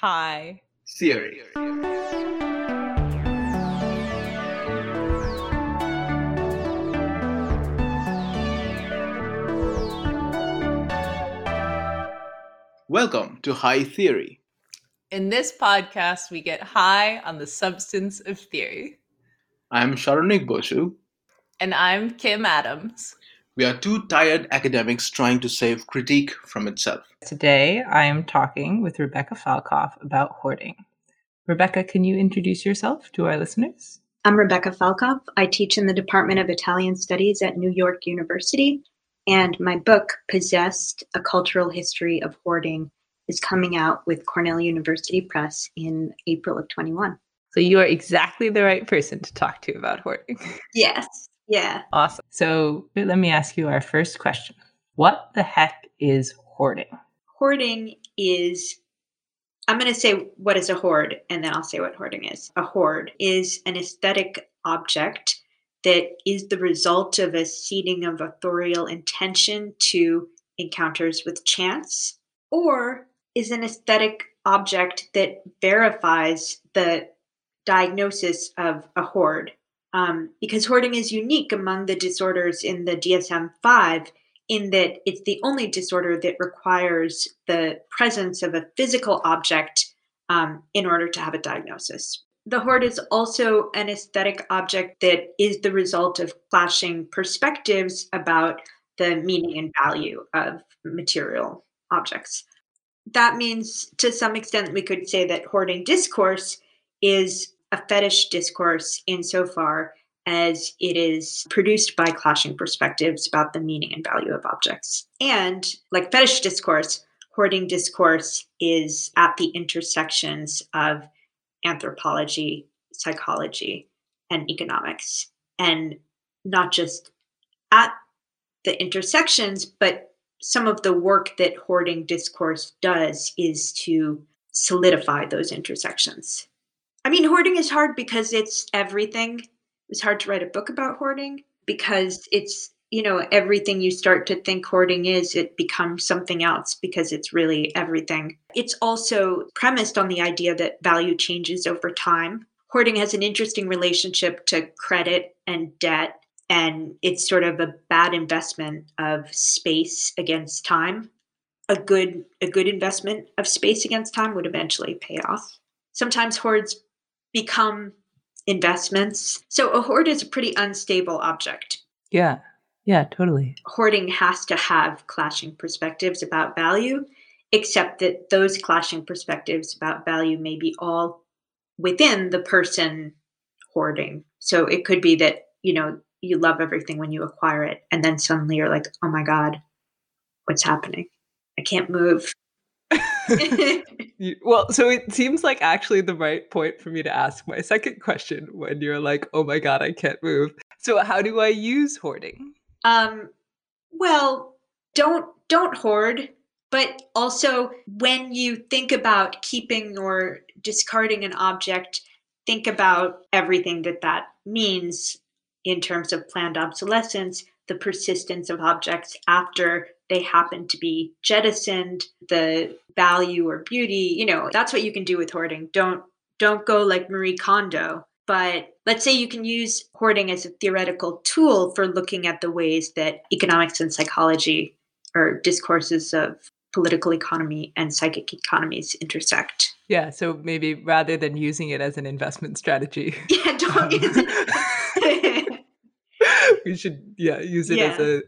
Hi. Theory. Welcome to High Theory. In this podcast, we get high on the substance of theory. I'm Saronik Bosu. And I'm Kim Adams. We are two tired academics trying to save critique from itself. Today, I am talking with Rebecca Falkoff about hoarding. Rebecca, can you introduce yourself to our listeners? I'm Rebecca Falkoff. I teach in the Department of Italian Studies at New York University, and my book, Possessed A Cultural History of Hoarding, is coming out with Cornell University Press in April of 21. So you are exactly the right person to talk to about hoarding. Yes. Yeah. Awesome. So let me ask you our first question What the heck is hoarding? Hoarding is, I'm going to say what is a hoard, and then I'll say what hoarding is. A hoard is an aesthetic object that is the result of a ceding of authorial intention to encounters with chance, or is an aesthetic object that verifies the diagnosis of a hoard um, because hoarding is unique among the disorders in the DSM 5 in that it's the only disorder that requires the presence of a physical object um, in order to have a diagnosis. The hoard is also an aesthetic object that is the result of clashing perspectives about the meaning and value of material objects. That means, to some extent, we could say that hoarding discourse is a fetish discourse insofar as it is produced by clashing perspectives about the meaning and value of objects. And like fetish discourse, hoarding discourse is at the intersections of anthropology, psychology, and economics. And not just at the intersections, but some of the work that hoarding discourse does is to solidify those intersections. I mean, hoarding is hard because it's everything. It's hard to write a book about hoarding because it's, you know, everything you start to think hoarding is, it becomes something else because it's really everything. It's also premised on the idea that value changes over time. Hoarding has an interesting relationship to credit and debt, and it's sort of a bad investment of space against time. A good a good investment of space against time would eventually pay off. Sometimes hoards become investments. So a hoard is a pretty unstable object. Yeah. Yeah, totally. Hoarding has to have clashing perspectives about value, except that those clashing perspectives about value may be all within the person hoarding. So it could be that, you know, you love everything when you acquire it, and then suddenly you're like, oh my God, what's happening? I can't move. well, so it seems like actually the right point for me to ask my second question when you're like, "Oh my god, I can't move." So how do I use hoarding? Um well, don't don't hoard, but also when you think about keeping or discarding an object, think about everything that that means in terms of planned obsolescence, the persistence of objects after they happen to be jettisoned, the value or beauty, you know, that's what you can do with hoarding. Don't don't go like Marie Kondo, but let's say you can use hoarding as a theoretical tool for looking at the ways that economics and psychology or discourses of political economy and psychic economies intersect. Yeah, so maybe rather than using it as an investment strategy. Yeah, don't um, use it. we should yeah, use it yeah. as a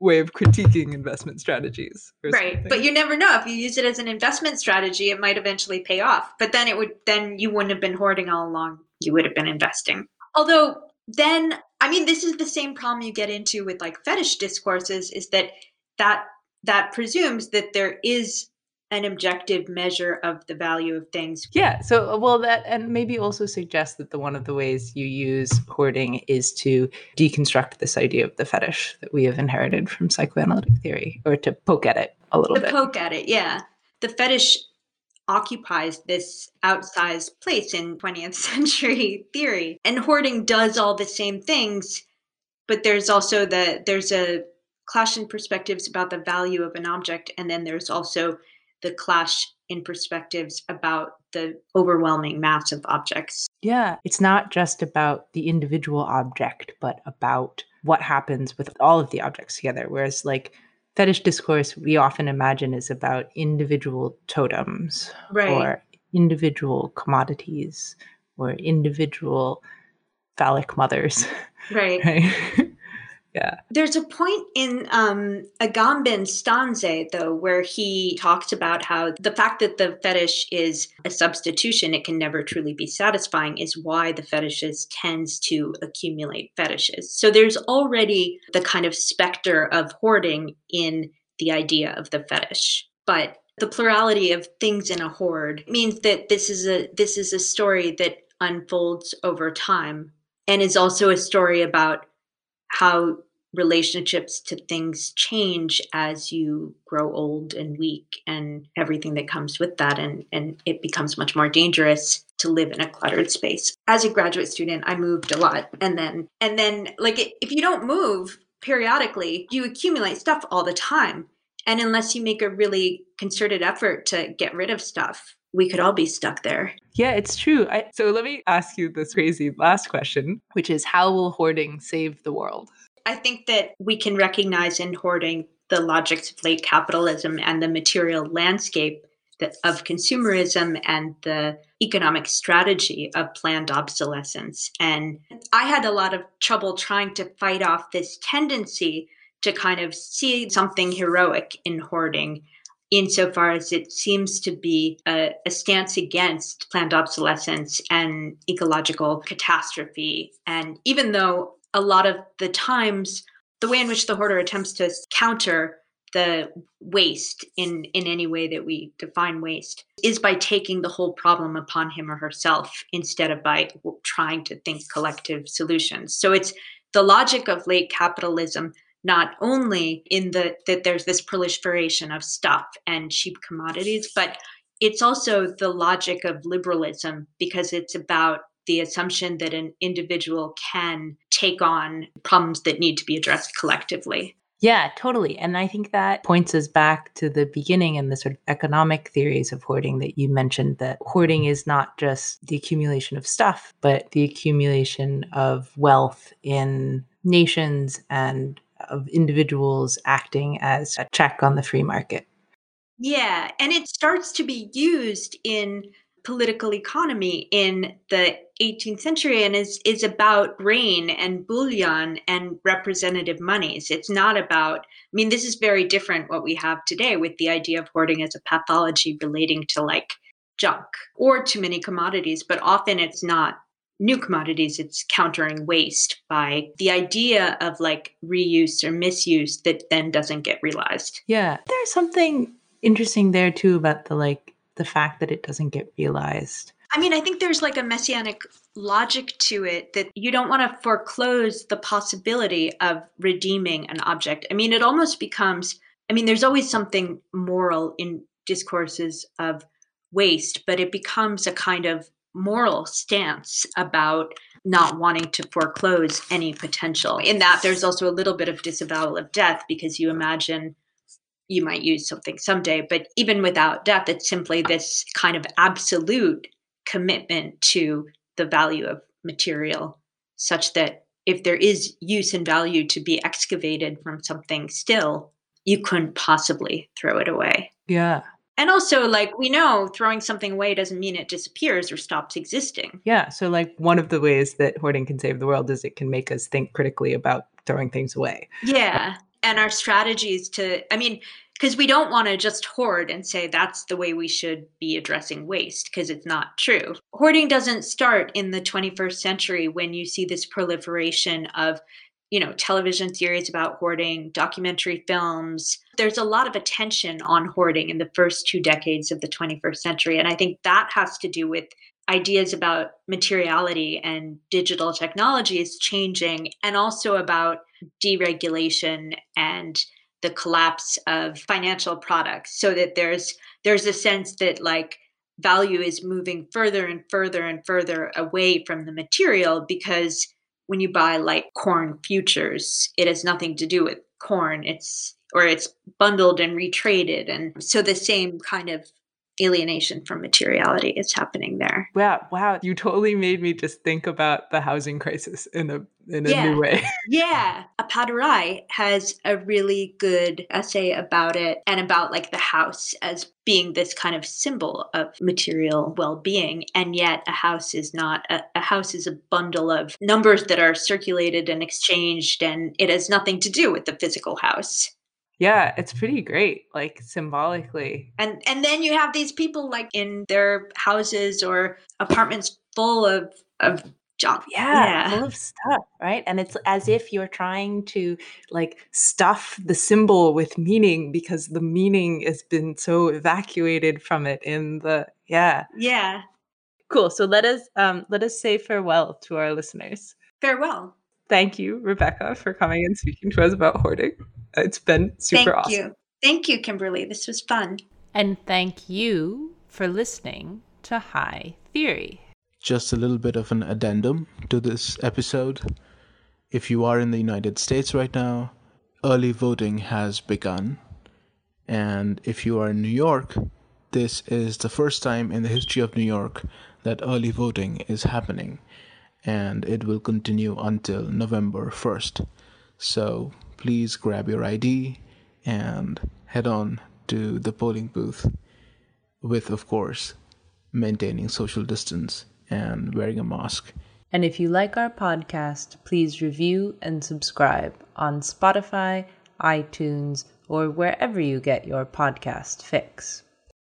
way of critiquing investment strategies. Right. Something. But you never know. If you use it as an investment strategy, it might eventually pay off. But then it would then you wouldn't have been hoarding all along. You would have been investing. Although then I mean this is the same problem you get into with like fetish discourses is that that that presumes that there is an objective measure of the value of things. Yeah. So, uh, well, that and maybe also suggest that the one of the ways you use hoarding is to deconstruct this idea of the fetish that we have inherited from psychoanalytic theory, or to poke at it a little To bit. poke at it, yeah. The fetish occupies this outsized place in 20th century theory. And hoarding does all the same things, but there's also the there's a clash in perspectives about the value of an object and then there's also the clash in perspectives about the overwhelming mass of objects. Yeah, it's not just about the individual object, but about what happens with all of the objects together. Whereas, like, fetish discourse, we often imagine is about individual totems Right. or individual commodities or individual phallic mothers. right. Right? Yeah. There's a point in um, Agamben Stanze, though, where he talks about how the fact that the fetish is a substitution, it can never truly be satisfying, is why the fetishes tends to accumulate fetishes. So there's already the kind of specter of hoarding in the idea of the fetish. But the plurality of things in a hoard means that this is a this is a story that unfolds over time and is also a story about how relationships to things change as you grow old and weak and everything that comes with that and and it becomes much more dangerous to live in a cluttered space. As a graduate student i moved a lot and then and then like if you don't move periodically you accumulate stuff all the time. And unless you make a really concerted effort to get rid of stuff we could all be stuck there Yeah, it's true. I, so let me ask you this crazy last question, which is how will hoarding save the world? I think that we can recognize in hoarding the logics of late capitalism and the material landscape that, of consumerism and the economic strategy of planned obsolescence. And I had a lot of trouble trying to fight off this tendency to kind of see something heroic in hoarding insofar as it seems to be a, a, stance against planned obsolescence and ecological catastrophe. And even though a lot of the times, the way in which the hoarder attempts to counter the waste in, in any way that we define waste is by taking the whole problem upon him or herself instead of by trying to think collective solutions. So it's the logic of late capitalism not only in the that there's this proliferation of stuff and cheap commodities but it's also the logic of liberalism because it's about the assumption that an individual can take on problems that need to be addressed collectively. Yeah totally. And i think that points us back to the beginning and the sort of economic theories of hoarding that you mentioned that hoarding is not just the accumulation of stuff but the accumulation of wealth in nations and of individuals acting as a check on the free market. Yeah, and it starts to be used in political economy in the 18th century and is is about grain and bullion and representative monies. It's not about I mean this is very different what we have today with the idea of hoarding as a pathology relating to like junk or to many commodities, but often it's not new commodities it's countering waste by the idea of like reuse or misuse that then doesn't get realized. Yeah. There's something interesting there too about the like the fact that it doesn't get realized. I mean i think there's like a messianic logic to it that you don't want to foreclose the possibility of redeeming an object. I mean it almost becomes i mean there's always something moral in discourses of waste but it becomes a kind of moral stance about not wanting to foreclose any potential. In that, there's also a little bit of disavowal of death because you imagine you might use something someday. But even without death, it's simply this kind of absolute commitment to the value of material, such that if there is use and value to be excavated from something still, you couldn't possibly throw it away. Yeah. And also, like, we know throwing something away doesn't mean it disappears or stops existing. Yeah. So, like, one of the ways that hoarding can save the world is it can make us think critically about throwing things away. Yeah. And our strategies to, I mean, because we don't want to just hoard and say that's the way we should be addressing waste, because it's not true. Hoarding doesn't start in the 21st century when you see this proliferation of you know, television series about hoarding, documentary films. There's a lot of attention on hoarding in the first two decades of the 21st century. And I think that has to do with ideas about materiality and digital technologies changing, and also about deregulation and the collapse of financial products so that there's there's a sense that like value is moving further and further and further away from the material because when you buy like corn futures it has nothing to do with corn. It's or it's bundled and retraded and so the same kind of alienation from materiality is happening there. Wow, wow. You totally made me just think about the housing crisis in a in a yeah. new way. yeah. Appadurai has a really good essay about it and about like the house as being this kind of symbol of material well-being and yet a house is not a, a house is a bundle of numbers that are circulated and exchanged and it has nothing to do with the physical house yeah it's pretty great like symbolically. And and then you have these people like in their houses or apartments full of of junk. Yeah, yeah, full of stuff right? And it's as if you're trying to like stuff the symbol with meaning because the meaning has been so evacuated from it in the yeah. Yeah. Cool so let us um let us say farewell to our listeners. Farewell thank you rebecca for coming and speaking to us about hoarding it's been super thank awesome. you. Thank you, Kimberly. This was fun. And thank you for listening to High Theory. Just a little bit of an addendum to this episode. If you are in the United States right now, early voting has begun. And if you are in New York, this is the first time in the history of New York that early voting is happening. And it will continue until November 1st. So please grab your ID and head on to the polling booth with, of course, maintaining social distance and wearing a mask. And if you like our podcast, please review and subscribe on Spotify, iTunes, or wherever you get your podcast fix.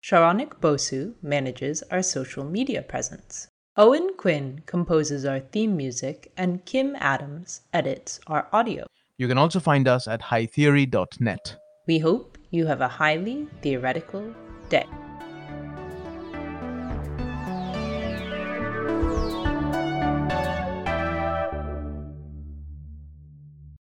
Saronik Bosu manages our social media presence. Owen Quinn composes our theme music, and Kim Adams edits our audio. You can also find us at hightheory.net. We hope you have a highly theoretical day.